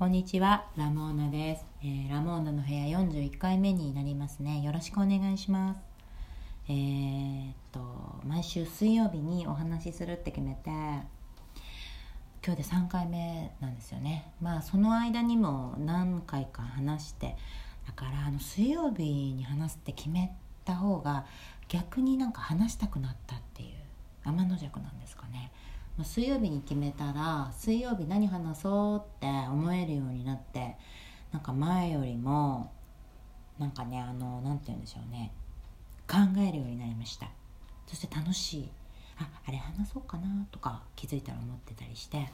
こんにちは、ラモーナです、えー、ラモーナの部屋41回目になりますね。よろしくお願いします。えー、っと、毎週水曜日にお話しするって決めて、今日で3回目なんですよね。まあ、その間にも何回か話して、だからあの水曜日に話すって決めた方が逆になんか話したくなったっていう天の弱なんですかね。水曜日に決めたら水曜日何話そうって思えるようになってなんか前よりもなんかねあの何て言うんでしょうね。考えるようになりました。そして楽しい。ああれ話そうかなとか気づいたら思ってたりして。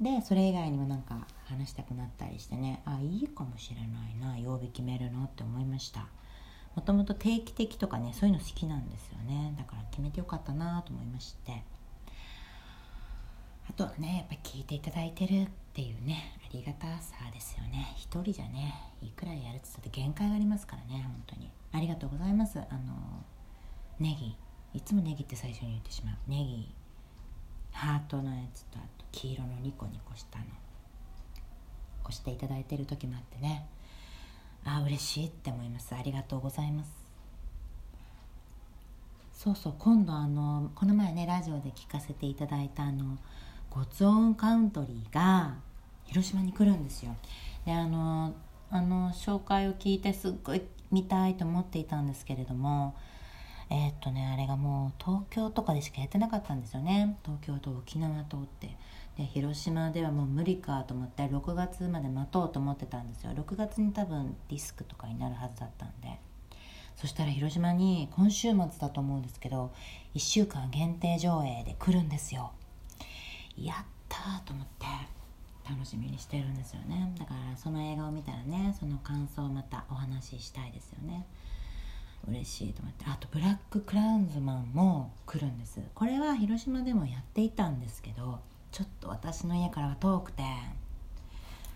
でそれ以外にもなんか話したくなったりしてね。あいいかもしれないな。曜日決めるのって思いました。もともと定期的とかねそういうの好きなんですよね。だから決めてよかったなと思いまして。あとはねやっぱり聞いていただいてるっていうねありがたさですよね。一人じゃねいくらやるって言ったって限界がありますからね本当に。ありがとうございます。あのネギ。いつもネギって最初に言ってしまう。ネギ。ハートのやつとあと黄色のニコニコしたの。押していただいてる時もあってね。ああ嬉しいって思います。ありがとうございます。そうそう今度あのこの前ねラジオで聞かせていただいたあのゴツオンカントリーが広島に来るんですよ。であのあの紹介を聞いてすっごい見たいと思っていたんですけれどもえー、っとねあれがもう東京とかでしかやってなかったんですよね。東京と沖縄とって。で広島ではもう無理かと思って6月まで待とうと思ってたんですよ。6月に多分ディスクとかになるはずだったんで。そしたら広島に今週末だと思うんですけど1週間限定上映で来るんですよ。やったーと思って楽しみにしてるんですよね。だからその映画を見たらねその感想をまたお話ししたいですよね。嬉しいと思って。あとブラッククラウンズマンも来るんです。これは広島でもやっていたんですけどちょっと私の家からは遠くて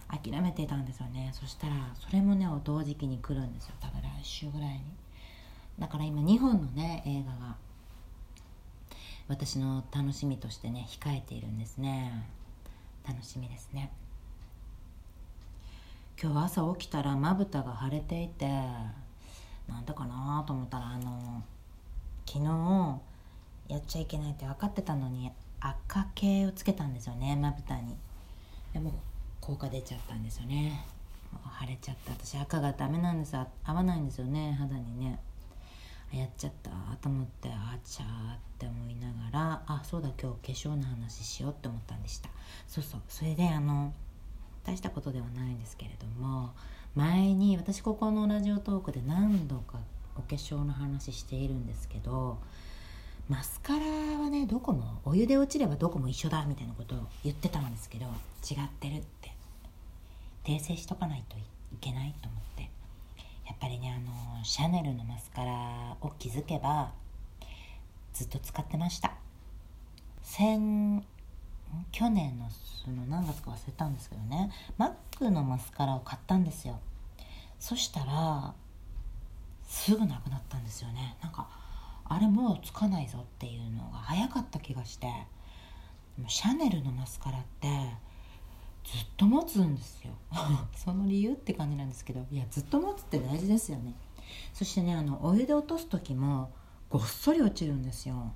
諦めていたんですよね。そしたらそれもね同時期に来るんですよ。多分来週ぐらいに。だから今2本のね映画が私の楽しみとしてね控えているんですね。楽しみですね。今日朝起きたらまぶたが腫れていてなんだかなと思ったらあの昨日やっちゃいけないって分かってたのに赤系をつけたんですよねまぶたに。でも効果出ちゃったんですよね。腫れちゃった。私赤がダメなんです合わないんですよね肌にね。やっちゃったと思ってあちゃーって思いながらあそうだ今日化粧の話しようって思ったんでした。そうそうそれであの大したことではないんですけれども前に私ここのラジオトークで何度かお化粧の話しているんですけどマスカラはねどこもお湯で落ちればどこも一緒だみたいなことを言ってたんですけど違ってるって。訂正しとかないといけないと思って。やっぱりねあのシャネルのマスカラを気づけばずっと使ってました。先去年のその何月か忘れたんですけどね。マックのマスカラを買ったんですよ。そしたらすぐなくなったんですよね。なんかあれもうつかないぞっていうのが早かった気がして。シャネルのマスカラってずっと持つんですよ。その理由って感じなんですけどいやずっと持つって大事ですよね。そしてねあのお湯で落とす時もごっそり落ちるんですよ。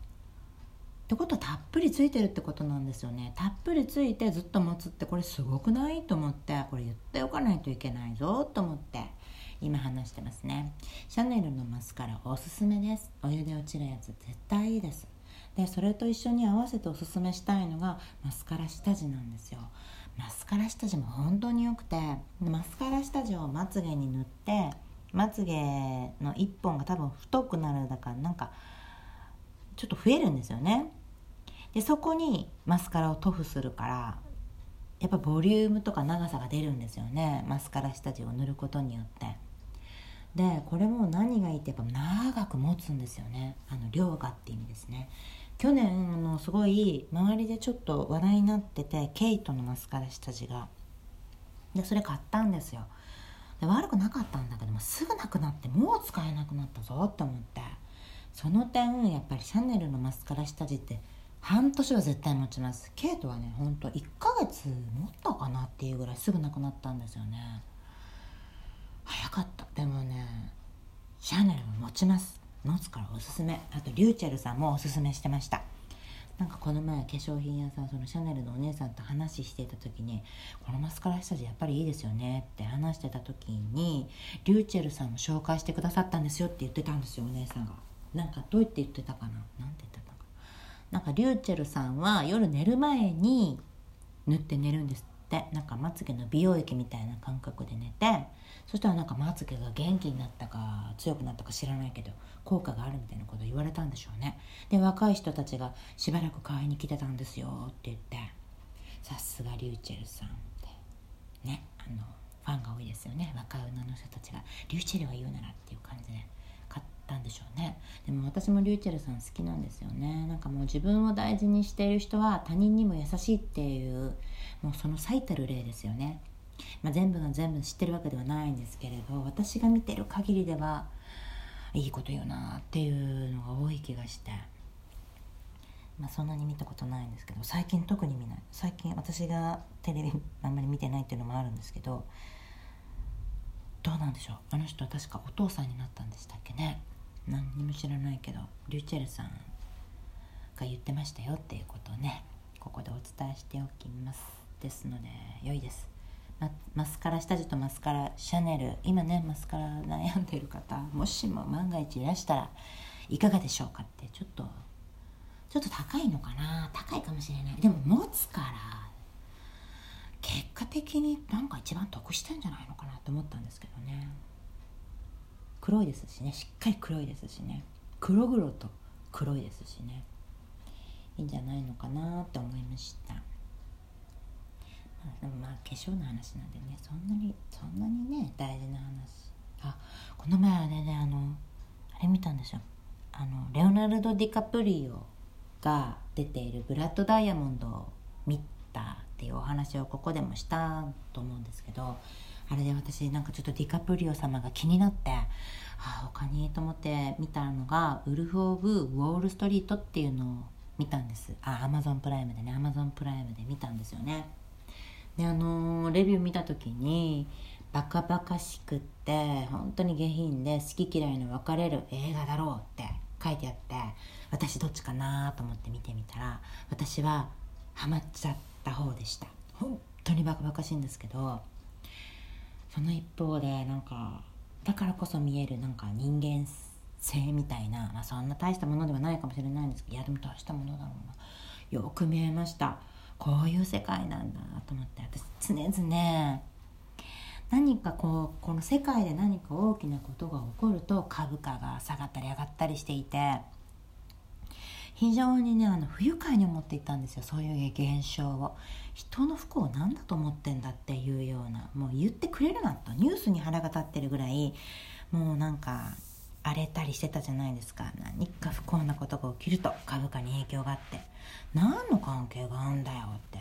ってことはたっぷりついてるってことなんですよね。たっぷりついてずっと持つってこれすごくないと思ってこれ言っておかないといけないぞと思って今話してますね。シャネルのマスカラおすすめです。お湯で落ちるやつ絶対いいです。でそれと一緒に合わせておすすめしたいのがマスカラ下地なんですよ。マスカラ下地も本当に良くてマスカラ下地をまつげに塗ってまつげの1本が多分太くなるだからなんかちょっと増えるんですよね。でそこにマスカラを塗布するからやっぱボリュームとか長さが出るんですよね。マスカラ下地を塗ることによって。でこれも何がいいってやっぱ長く持つんですよね。あの量がって意味ですね。去年あのすごい周りでちょっと話題になっててケイトのマスカラ下地が。でそれ買ったんですよ。で悪くなかったんだけどもすぐなくなってもう使えなくなったぞって思って。その点やっぱりシャネルのマスカラ下地って半年は絶対持ちます。ケイトはねほんと1ヶ月持ったかなっていうぐらいすぐなくなったんですよね。早かった。でもねシャネルも持ちます。持つからおすすめ。あとリューチェルさんもおすすめしてました。なんかこの前化粧品屋さんそのシャネルのお姉さんと話してた時に「このマスカラ下地やっぱりいいですよね」って話してた時にリューチェルさんも紹介してくださったんですよって言ってたんですよお姉さんが。なんかどうやって言ってたかな？なんて言ってたか。ななんかリューチェルさんは夜寝る前に塗って寝るんですってなんかまつげの美容液みたいな感覚で寝てそしたらなんかまつげが元気になったか強くなったか知らないけど効果があるみたいなこと言われたんでしょうね。で若い人たちがしばらく買いに来てたんですよって言ってさすがリューチェルさんってねあのファンが多いですよね。若い女の人たちが。リューチェルは言うならっていう感じで。買ったんでしょうね。でも私もリューチェルさん好きなんですよね。なんかもう自分を大事にしている人は他人にも優しいっていうもうその最たる例ですよね。まあ、全部が全部知ってるわけではないんですけれど私が見てる限りではいいこと言うなっていうのが多い気がして、まあ、そんなに見たことないんですけど最近特に見ない。最近私がテレビあんまり見てないっていうのもあるんですけどどうなんでしょう。あの人は確かお父さんになったんでしたっけね。何にも知らないけどリューチェルさんが言ってましたよっていうことをねここでお伝えしておきます。ですので良いです。マスカラ下地とマスカラシャネル。今ねマスカラ悩んでる方もしも万が一いらしたらいかがでしょうかってちょっとちょっと高いのかな。高いかもしれない。でも持つから結果的になんか一番得してんじゃないのかなと思ったんですけどね。黒いですしね。しっかり黒いですしね。黒々と黒いですしねいいんじゃないのかなと思いましたでもまあ化粧の話なんでねそんなにそんなにね大事な話あこの前はねあのあれ見たんですよあのレオナルド・ディカプリオが出ている「ブラッド・ダイヤモンド」を見たっていうお話をここでもしたと思うんですけどあれで私なんかちょっとディカプリオ様が気になってああ他にと思って見たのが「ウルフ・オブ・ウォール・ストリート」っていうのを見たんです。あアマゾンプライムでねアマゾンプライムで見たんですよね。であのー、レビュー見た時にバカバカしくって本当に下品で好き嫌いの分かれる映画だろうって書いてあって私どっちかなと思って見てみたら私はハマっちゃってた方でした。本当にバカバカしいんですけどその一方でなんかだからこそ見えるなんか人間性みたいな、まあ、そんな大したものではないかもしれないんですけどいやでも大したものだろうな。よく見えました。こういう世界なんだと思って私常々何かこうこの世界で何か大きなことが起こると株価が下がったり上がったりしていて非常にねあの不愉快に思っていたんですよ。そういう現象を。人の不幸を何だと思ってんだっていうようなもう言ってくれるなと。ニュースに腹が立ってるぐらいもうなんか荒れたりしてたじゃないですか。何か不幸なことが起きると株価に影響があって。何の関係があるんだよって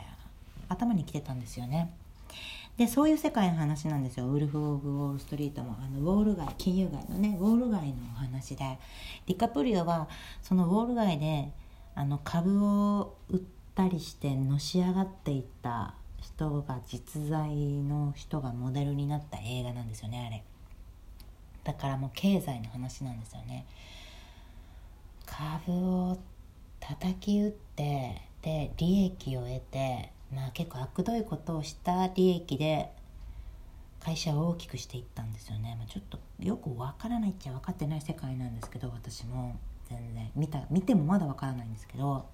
頭に来てたんですよね。でそういう世界の話なんですよ。ウルフ・オブ・ウォール・ストリートも。あのウォール街金融街のね。ウォール街のお話で。ディカプリオはそのウォール街であの株を売ったりしてのし上がっていった人が実在の人がモデルになった映画なんですよねあれ。だからもう経済の話なんですよね。株を叩き打ってで利益を得てまあ結構悪どいことをした利益で会社を大きくしていったんですよね、まあ、ちょっとよくわからないっちゃ分かってない世界なんですけど私も。全然見た見てもまだわからないんですけど、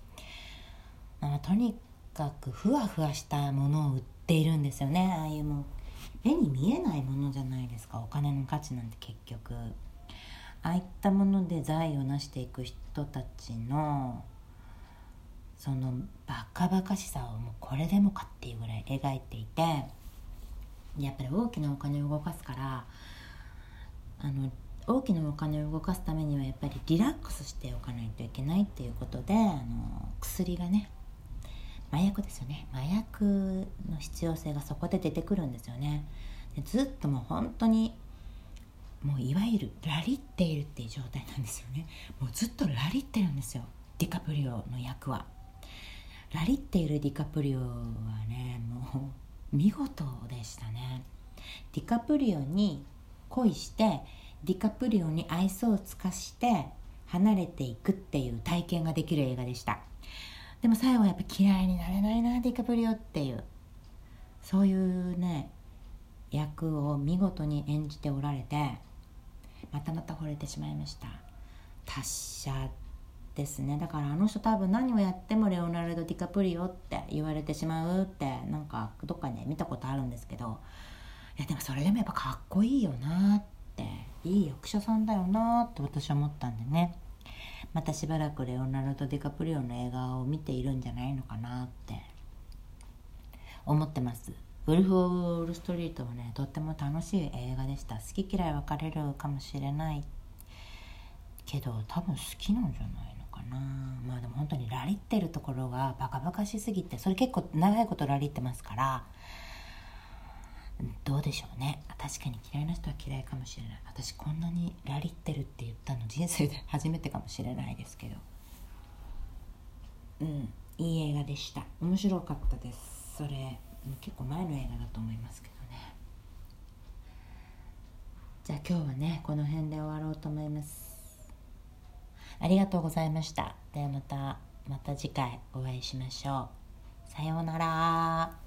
まあ、とにかくふわふわしたものを売っているんですよね。ああいうもう目に見えないものじゃないですか。お金の価値なんて結局。ああいったもので財を成していく人たちのそのバカバカしさをもうこれでもかっていうぐらい描いていてやっぱり大きなお金を動かすからあの大きなお金を動かすためにはやっぱりリラックスしておかないといけないっていうことであの薬がね麻薬ですよね。麻薬の必要性がそこで出てくるんですよね。でずっともう本当にもういわゆるラリっているっていう状態なんですよね。もうずっとラリってるんですよ。ディカプリオの役は。ラリっているディカプリオはねもう見事でしたね。ディカプリオに恋してディカプリオに愛想を尽かして離れていくっていう体験ができる映画でした。でも最後はやっぱ嫌いになれないなディカプリオっていう。そういうね役を見事に演じておられてまたまた惚れてしまいました。達者ですね。だからあの人多分何をやってもレオナルド・ディカプリオって言われてしまうってなんかどっかで見たことあるんですけどいやでもそれでもやっぱかっこいいよなっていい役者さんだよなって私は思ったんでね。またしばらくレオナルド・ディカプリオの映画を見ているんじゃないのかなって思ってます。ウルフ・オブ・ウォール・ストリートはねとっても楽しい映画でした。好き嫌い分かれるかもしれないけど多分好きなんじゃないかな。まあでも本当にラリってるところがバカバカしすぎてそれ結構長いことラリってますからどうでしょうね。確かに嫌いな人は嫌いかもしれない。私こんなにラリってるって言ったの人生で初めてかもしれないですけど。うんいい映画でした。面白かったです。それ結構前の映画だと思いますけどね。じゃあ今日はねこの辺で終わろうと思います。ありがとうございました。ではまたまた次回お会いしましょう。さようなら。